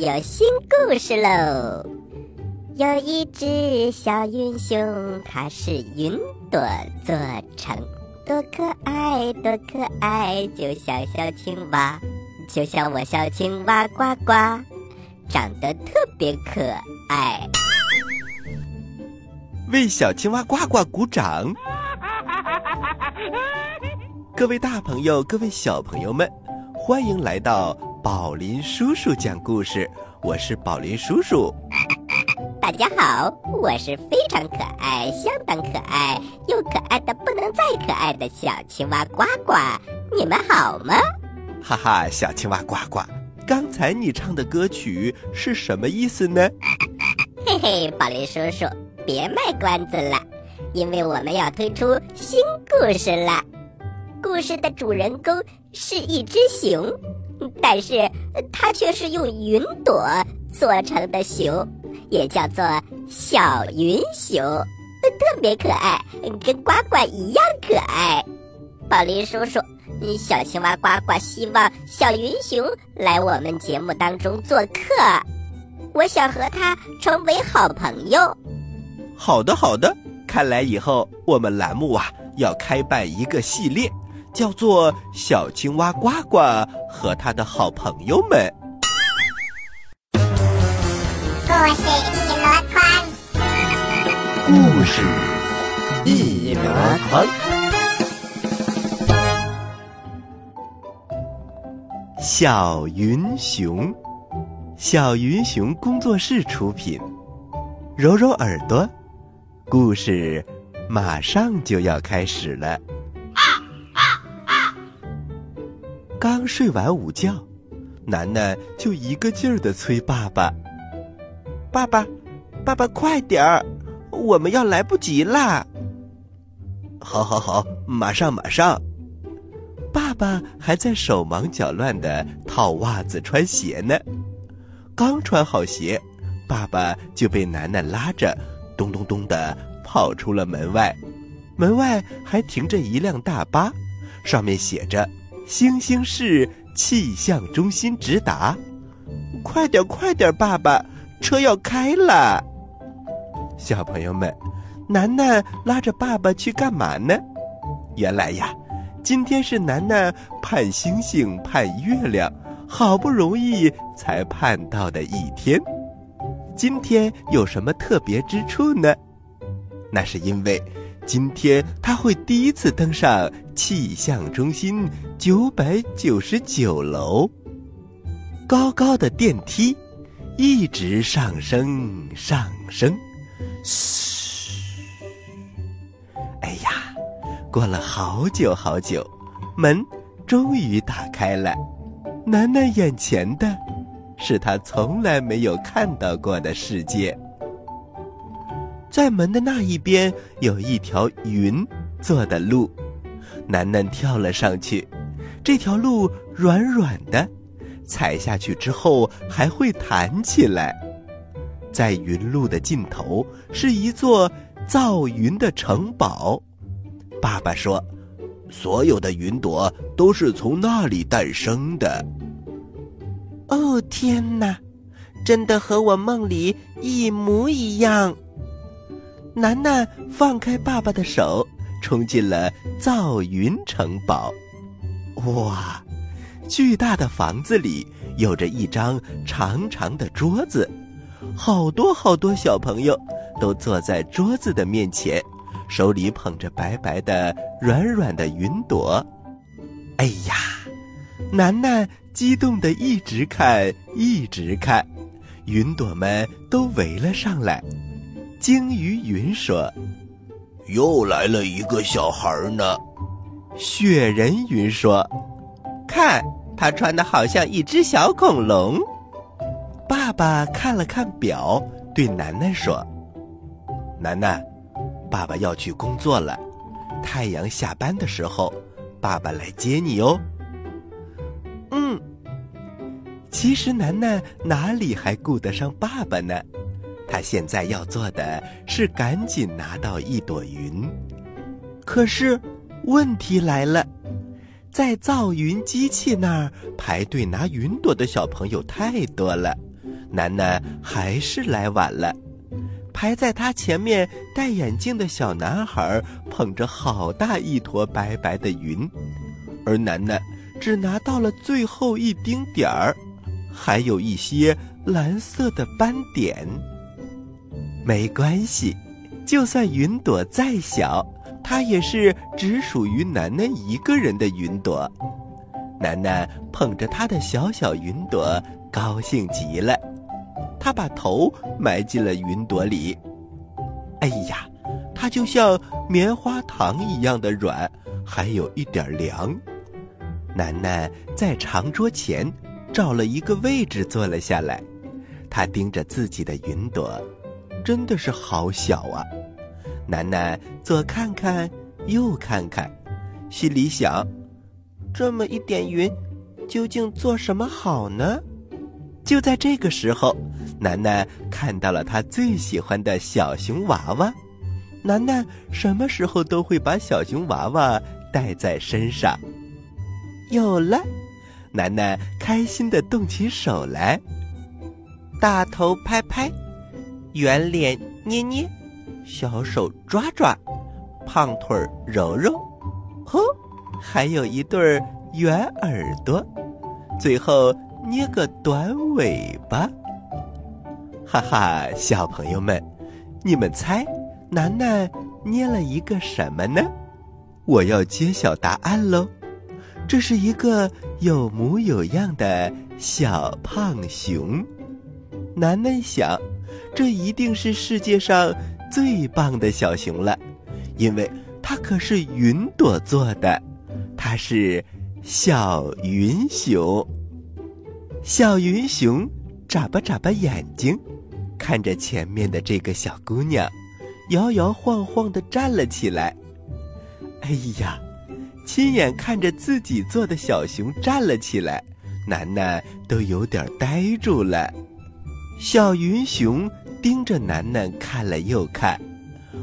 有新故事喽！有一只小云熊，它是云朵做成，多可爱，多可爱，就像小青蛙，就像我小青蛙呱呱，长得特别可爱。为小青蛙呱呱鼓掌！各位大朋友，各位小朋友们，欢迎来到。宝林叔叔讲故事，我是宝林叔叔。大家好，我是非常可爱、相当可爱又可爱的不能再可爱的小青蛙呱呱。你们好吗？哈哈，小青蛙呱呱，刚才你唱的歌曲是什么意思呢？嘿嘿，宝林叔叔，别卖关子了，因为我们要推出新故事了。故事的主人公是一只熊。但是它却是用云朵做成的熊，也叫做小云熊，特别可爱，跟呱呱一样可爱。宝林叔叔，小青蛙呱呱希望小云熊来我们节目当中做客，我想和他成为好朋友。好的，好的，看来以后我们栏目啊要开办一个系列。叫做小青蛙呱呱和他的好朋友们。故事一箩筐，故事一箩筐。小云熊，小云熊工作室出品。揉揉耳朵，故事马上就要开始了。刚睡完午觉，楠楠就一个劲儿的催爸爸：“爸爸，爸爸快点儿，我们要来不及啦！”“好好好，马上马上。”爸爸还在手忙脚乱的套袜子、穿鞋呢。刚穿好鞋，爸爸就被楠楠拉着，咚咚咚的跑出了门外。门外还停着一辆大巴，上面写着。星星市气象中心直达，快点快点，爸爸，车要开了。小朋友们，楠楠拉着爸爸去干嘛呢？原来呀，今天是楠楠盼星星盼月亮，好不容易才盼到的一天。今天有什么特别之处呢？那是因为。今天他会第一次登上气象中心九百九十九楼，高高的电梯一直上升上升，嘘！哎呀，过了好久好久，门终于打开了。楠楠眼前的，是他从来没有看到过的世界。在门的那一边有一条云做的路，楠楠跳了上去。这条路软软的，踩下去之后还会弹起来。在云路的尽头是一座造云的城堡。爸爸说：“所有的云朵都是从那里诞生的。”哦，天哪，真的和我梦里一模一样。楠楠放开爸爸的手，冲进了造云城堡。哇，巨大的房子里有着一张长长的桌子，好多好多小朋友都坐在桌子的面前，手里捧着白白的、软软的云朵。哎呀，楠楠激动的一直看，一直看，云朵们都围了上来。鲸鱼云说：“又来了一个小孩呢。”雪人云说：“看，他穿的好像一只小恐龙。”爸爸看了看表，对楠楠说：“楠楠，爸爸要去工作了，太阳下班的时候，爸爸来接你哦。”嗯，其实楠楠哪里还顾得上爸爸呢？他现在要做的是赶紧拿到一朵云，可是问题来了，在造云机器那儿排队拿云朵的小朋友太多了，楠楠还是来晚了。排在他前面戴眼镜的小男孩捧着好大一坨白白的云，而楠楠只拿到了最后一丁点儿，还有一些蓝色的斑点。没关系，就算云朵再小。它也是只属于楠楠一个人的云朵，楠楠捧着他的小小云朵，高兴极了。他把头埋进了云朵里，哎呀，它就像棉花糖一样的软，还有一点凉。楠楠在长桌前找了一个位置坐了下来，他盯着自己的云朵，真的是好小啊。楠楠左看看，右看看，心里想：这么一点云，究竟做什么好呢？就在这个时候，楠楠看到了他最喜欢的小熊娃娃。楠楠什么时候都会把小熊娃娃带在身上。有了，楠楠开心的动起手来，大头拍拍，圆脸捏捏。小手抓抓，胖腿揉揉，呵，还有一对圆耳朵，最后捏个短尾巴。哈哈，小朋友们，你们猜，楠楠捏了一个什么呢？我要揭晓答案喽！这是一个有模有样的小胖熊。楠楠想，这一定是世界上。最棒的小熊了，因为它可是云朵做的，它是小云熊。小云熊眨巴眨巴眼睛，看着前面的这个小姑娘，摇摇晃晃的站了起来。哎呀，亲眼看着自己做的小熊站了起来，楠楠都有点呆住了。小云熊。盯着楠楠看了又看，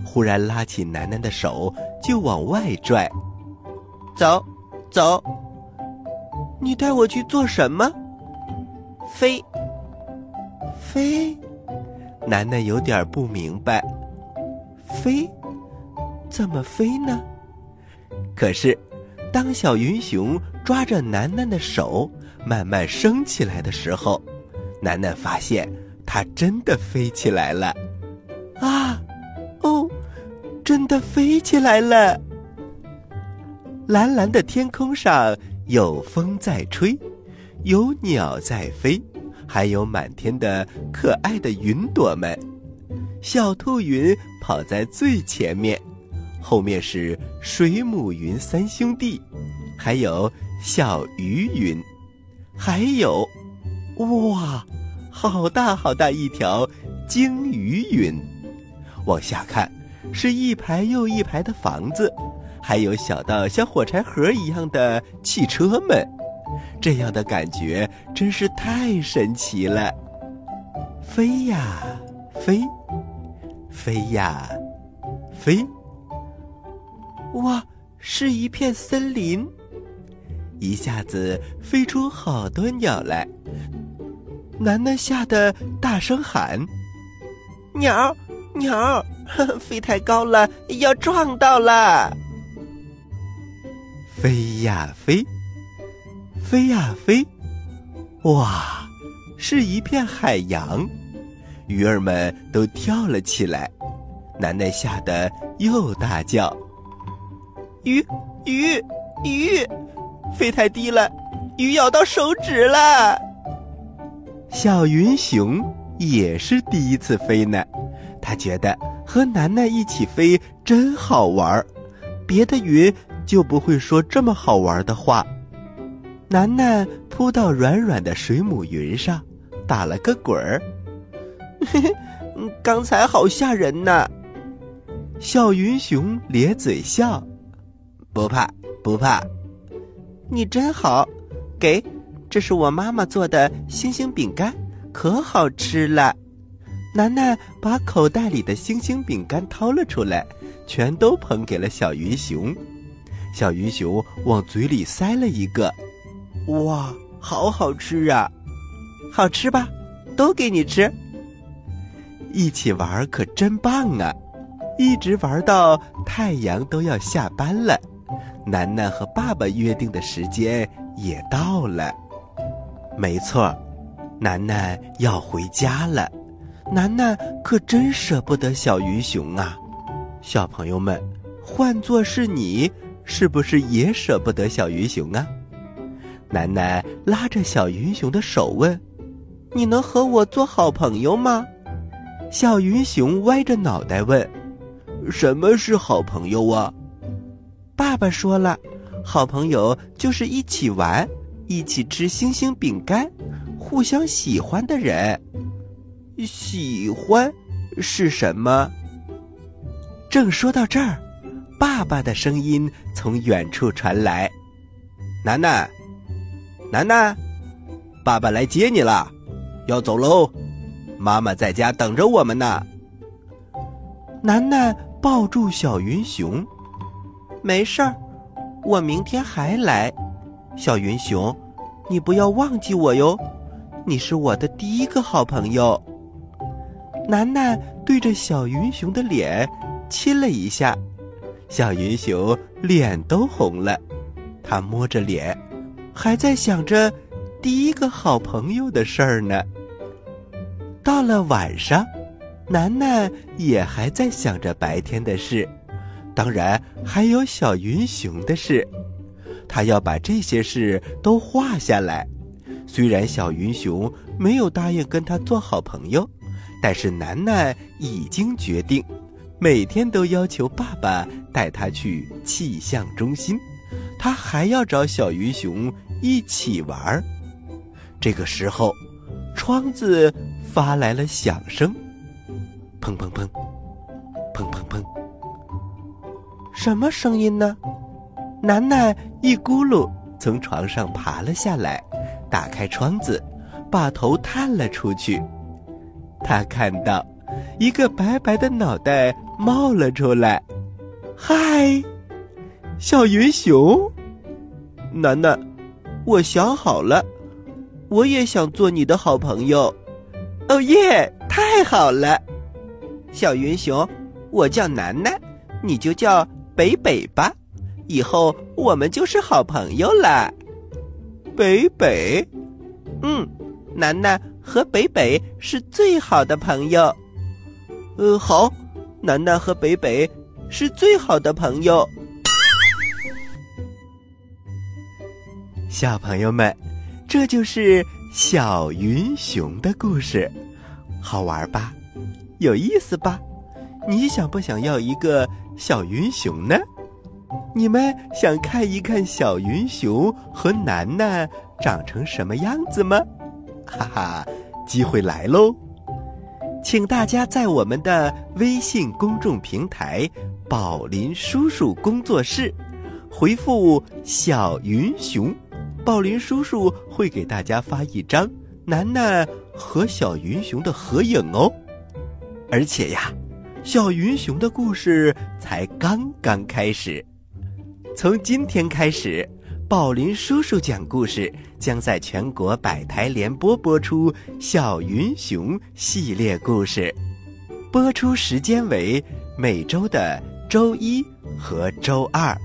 忽然拉起楠楠的手就往外拽。走，走。你带我去做什么？飞。飞。楠楠有点不明白。飞？怎么飞呢？可是，当小云熊抓着楠楠的手慢慢升起来的时候，楠楠发现。它真的飞起来了，啊，哦，真的飞起来了！蓝蓝的天空上有风在吹，有鸟在飞，还有满天的可爱的云朵们。小兔云跑在最前面，后面是水母云三兄弟，还有小鱼云，还有，哇！好大好大一条鲸鱼云，往下看，是一排又一排的房子，还有小到像火柴盒一样的汽车们，这样的感觉真是太神奇了。飞呀飞，飞呀飞，哇，是一片森林，一下子飞出好多鸟来。楠楠吓得大声喊：“鸟，鸟，飞太高了，要撞到了！”飞呀飞，飞呀飞，哇，是一片海洋，鱼儿们都跳了起来。楠楠吓得又大叫：“鱼，鱼，鱼，飞太低了，鱼咬到手指了！”小云熊也是第一次飞呢，他觉得和楠楠一起飞真好玩儿，别的云就不会说这么好玩的话。楠楠扑到软软的水母云上，打了个滚儿。嘿嘿，刚才好吓人呐！小云熊咧嘴笑，不怕不怕，你真好，给。这是我妈妈做的星星饼干，可好吃了。楠楠把口袋里的星星饼干掏了出来，全都捧给了小云熊。小云熊往嘴里塞了一个，哇，好好吃啊！好吃吧？都给你吃。一起玩可真棒啊！一直玩到太阳都要下班了，楠楠和爸爸约定的时间也到了。没错，楠楠要回家了。楠楠可真舍不得小云熊啊！小朋友们，换做是你，是不是也舍不得小云熊啊？楠楠拉着小云熊的手问：“你能和我做好朋友吗？”小云熊歪着脑袋问：“什么是好朋友啊？”爸爸说了：“好朋友就是一起玩，一起吃星星饼干，互相喜欢的人。喜欢是什么？”正说到这儿，爸爸的声音从远处传来：“楠楠，楠楠，爸爸来接你了，要走喽。”妈妈在家等着我们呢。楠楠抱住小云熊，没事儿，我明天还来。小云熊，你不要忘记我哟，你是我的第一个好朋友。楠楠对着小云熊的脸亲了一下，小云熊脸都红了，他摸着脸，还在想着第一个好朋友的事儿呢。到了晚上，楠楠也还在想着白天的事，当然还有小云熊的事。他要把这些事都画下来。虽然小云熊没有答应跟他做好朋友，但是楠楠已经决定，每天都要求爸爸带他去气象中心。他还要找小云熊一起玩。这个时候，窗子。发来了响声，砰砰砰，砰砰砰。什么声音呢？楠楠一咕噜从床上爬了下来，打开窗子，把头探了出去。他看到一个白白的脑袋冒了出来。嗨，小云熊，楠楠，我想好了，我也想做你的好朋友。哦耶！太好了，小云熊，我叫楠楠，你就叫北北吧，以后我们就是好朋友了。北北，嗯，楠楠和北北是最好的朋友。呃，好，楠楠和北北是最好的朋友。小朋友们，这就是。小云熊的故事，好玩吧？有意思吧？你想不想要一个小云熊呢？你们想看一看小云熊和楠楠长成什么样子吗？哈哈，机会来喽！请大家在我们的微信公众平台“宝林叔叔工作室”回复“小云熊”。宝林叔叔会给大家发一张楠楠和小云熊的合影哦，而且呀，小云熊的故事才刚刚开始。从今天开始，宝林叔叔讲故事将在全国百台联播播出《小云熊》系列故事，播出时间为每周的周一和周二。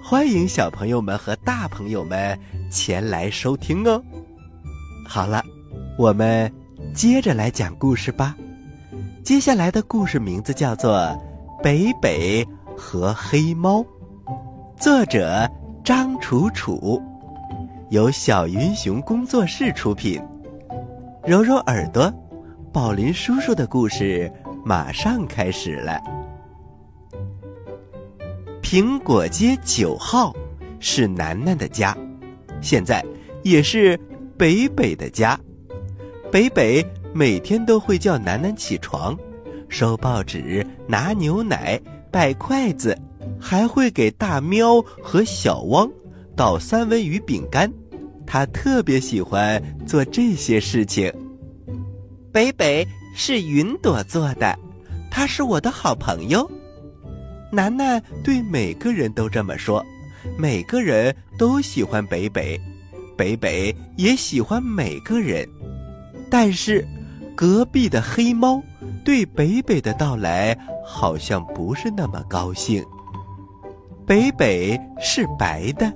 欢迎小朋友们和大朋友们前来收听哦。好了，我们接着来讲故事吧。接下来的故事名字叫做《北北和黑猫》，作者张楚楚，由小云熊工作室出品。揉揉耳朵，宝林叔叔的故事马上开始了。苹果街九号是楠楠的家，现在也是北北的家。北北每天都会叫楠楠起床，收报纸、拿牛奶、摆筷子，还会给大喵和小汪倒三文鱼饼干。他特别喜欢做这些事情。北北是云朵做的，他是我的好朋友。楠楠对每个人都这么说，每个人都喜欢北北，北北也喜欢每个人。但是，隔壁的黑猫对北北的到来好像不是那么高兴。北北是白的，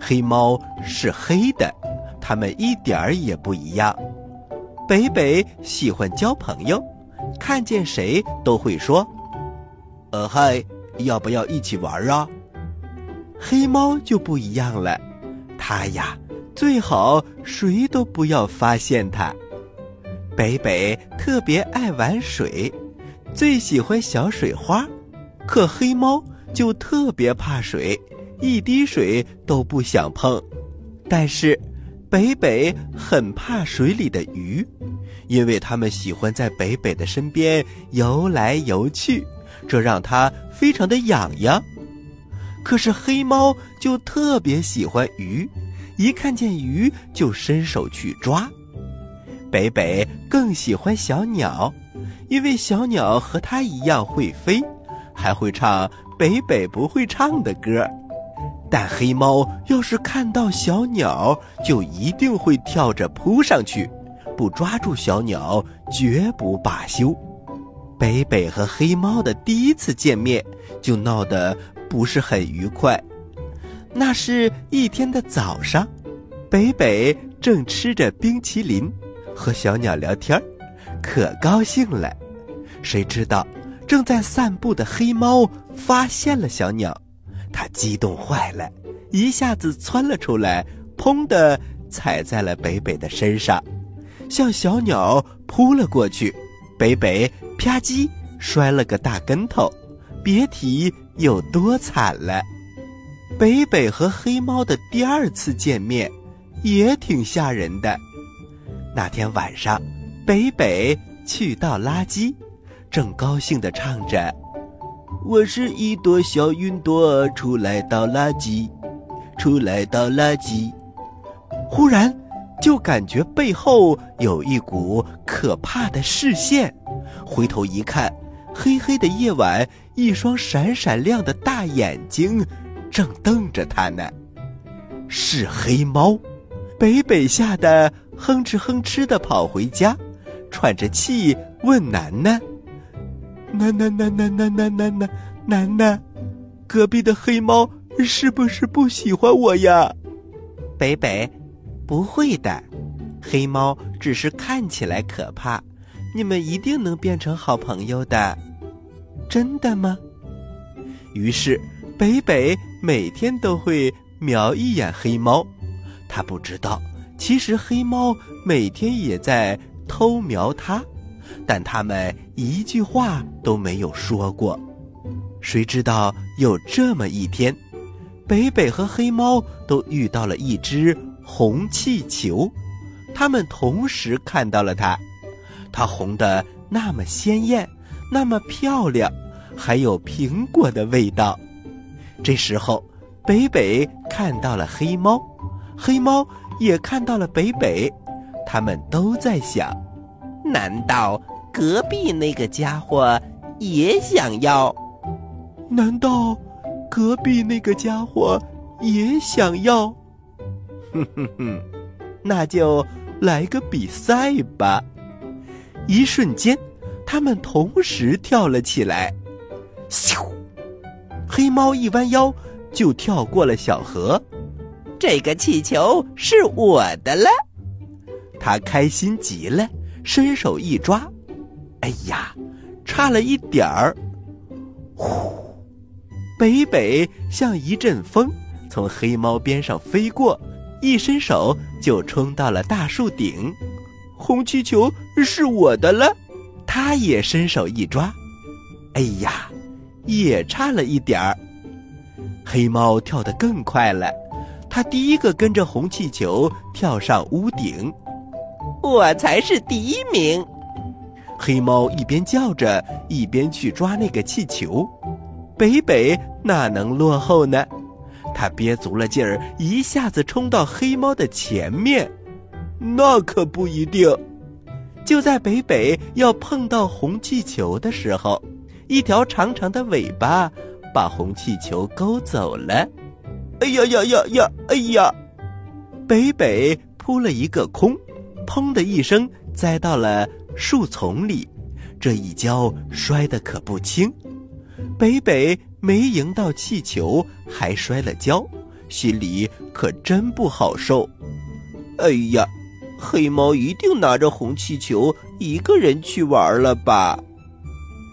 黑猫是黑的，它们一点儿也不一样。北北喜欢交朋友，看见谁都会说：“呃嗨，要不要一起玩啊？”黑猫就不一样了，它呀最好谁都不要发现它。北北特别爱玩水，最喜欢小水花，可黑猫就特别怕水，一滴水都不想碰。但是，北北很怕水里的鱼，因为它们喜欢在北北的身边游来游去，这让它非常的痒痒。可是黑猫就特别喜欢鱼，一看见鱼就伸手去抓。北北更喜欢小鸟，因为小鸟和它一样会飞，还会唱北北不会唱的歌。但黑猫要是看到小鸟，就一定会跳着扑上去，不抓住小鸟绝不罢休。北北和黑猫的第一次见面就闹得不是很愉快。那是一天的早上，北北正吃着冰淇淋。和小鸟聊天可高兴了。谁知道，正在散步的黑猫发现了小鸟，它激动坏了，一下子窜了出来，砰的踩在了北北的身上，向小鸟扑了过去。北北啪叽摔了个大跟头，别提有多惨了。北北和黑猫的第二次见面，也挺吓人的。那天晚上，北北去倒垃圾，正高兴地唱着：“我是一朵小云朵，出来倒垃圾，出来倒垃圾。”忽然，就感觉背后有一股可怕的视线，回头一看，黑黑的夜晚，一双闪闪亮的大眼睛正瞪着他呢，是黑猫。北北吓得哼哧哼哧的跑回家，喘着气问楠楠：“楠楠楠楠楠楠楠楠楠楠，隔壁的黑猫是不是不喜欢我呀？”北北：“不会的，黑猫只是看起来可怕，你们一定能变成好朋友的。”真的吗？于是北北每天都会瞄一眼黑猫。他不知道，其实黑猫每天也在偷瞄他，但他们一句话都没有说过。谁知道有这么一天，北北和黑猫都遇到了一只红气球，他们同时看到了它，它红的那么鲜艳，那么漂亮，还有苹果的味道。这时候，北北看到了黑猫。黑猫也看到了北北，他们都在想：难道隔壁那个家伙也想要？难道隔壁那个家伙也想要？哼哼哼，那就来个比赛吧！一瞬间，他们同时跳了起来。咻！黑猫一弯腰就跳过了小河。这个气球是我的了，他开心极了，伸手一抓，哎呀，差了一点儿！呼，北北像一阵风，从黑猫边上飞过，一伸手就冲到了大树顶。红气球是我的了，他也伸手一抓，哎呀，也差了一点儿。黑猫跳得更快了。他第一个跟着红气球跳上屋顶，我才是第一名。黑猫一边叫着，一边去抓那个气球。北北哪能落后呢？他憋足了劲儿，一下子冲到黑猫的前面。那可不一定。就在北北要碰到红气球的时候，一条长长的尾巴把红气球勾走了。哎呀呀呀呀！哎呀！北北扑了一个空，砰的一声栽到了树丛里，这一跤摔得可不轻。北北没赢到气球，还摔了跤，心里可真不好受。哎呀，黑猫一定拿着红气球一个人去玩了吧？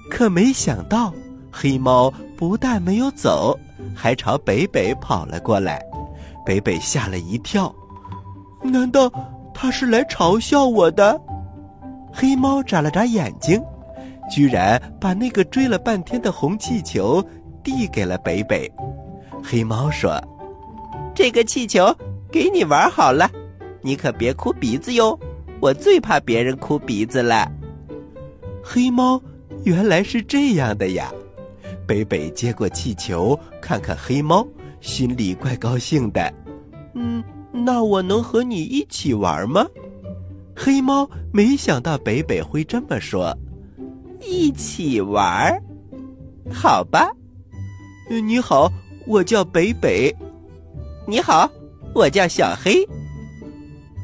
可没想到，黑猫不但没有走，还朝北北跑了过来。北北吓了一跳，难道他是来嘲笑我的？黑猫眨了眨眼睛。居然把那个追了半天的红气球递给了北北。黑猫说：“这个气球给你玩好了，你可别哭鼻子哟，我最怕别人哭鼻子了。”黑猫原来是这样的呀！北北接过气球，看看黑猫，心里怪高兴的。嗯，那我能和你一起玩吗？黑猫没想到北北会这么说。一起玩，好吧？你好，我叫北北。你好，我叫小黑。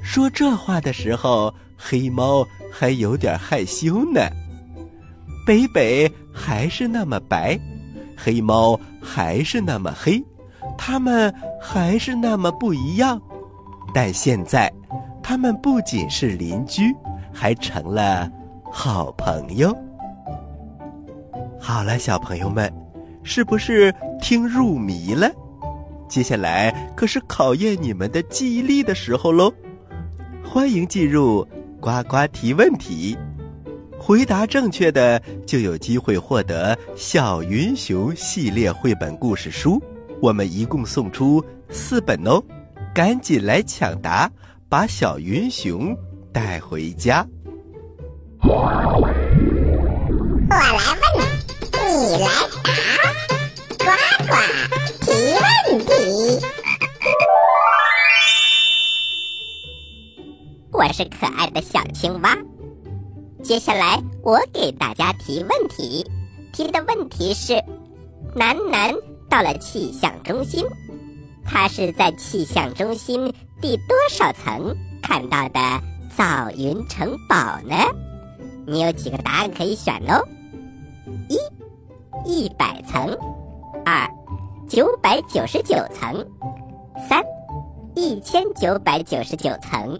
说这话的时候，黑猫还有点害羞呢。北北还是那么白，黑猫还是那么黑，他们还是那么不一样。但现在，他们不仅是邻居，还成了好朋友。好了，小朋友们，是不是听入迷了？接下来可是考验你们的记忆力的时候喽！欢迎进入呱呱提问题，回答正确的就有机会获得《小云熊》系列绘本故事书。我们一共送出四本哦，赶紧来抢答，把小云熊带回家。我来问。你来答，呱呱提问题。我是可爱的小青蛙。接下来我给大家提问题，提的问题是：楠楠到了气象中心，他是在气象中心第多少层看到的造云城堡呢？你有几个答案可以选哦？一。一百层，二九百九十九层，三一千九百九十九层。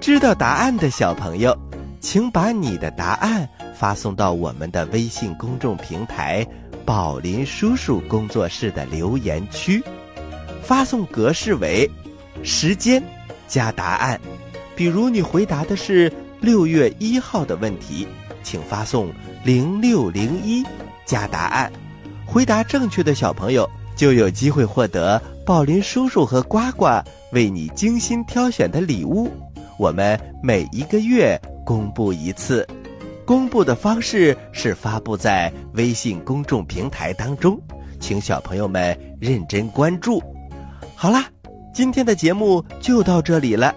知道答案的小朋友，请把你的答案发送到我们的微信公众平台“宝林叔叔工作室”的留言区，发送格式为时间加答案。比如你回答的是六月一号的问题。请发送零六零一加答案，回答正确的小朋友就有机会获得宝林叔叔和呱呱为你精心挑选的礼物。我们每一个月公布一次，公布的方式是发布在微信公众平台当中，请小朋友们认真关注。好啦，今天的节目就到这里了，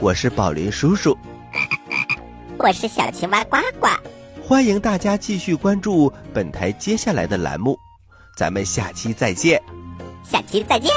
我是宝林叔叔。我是小青蛙呱呱，欢迎大家继续关注本台接下来的栏目，咱们下期再见，下期再见。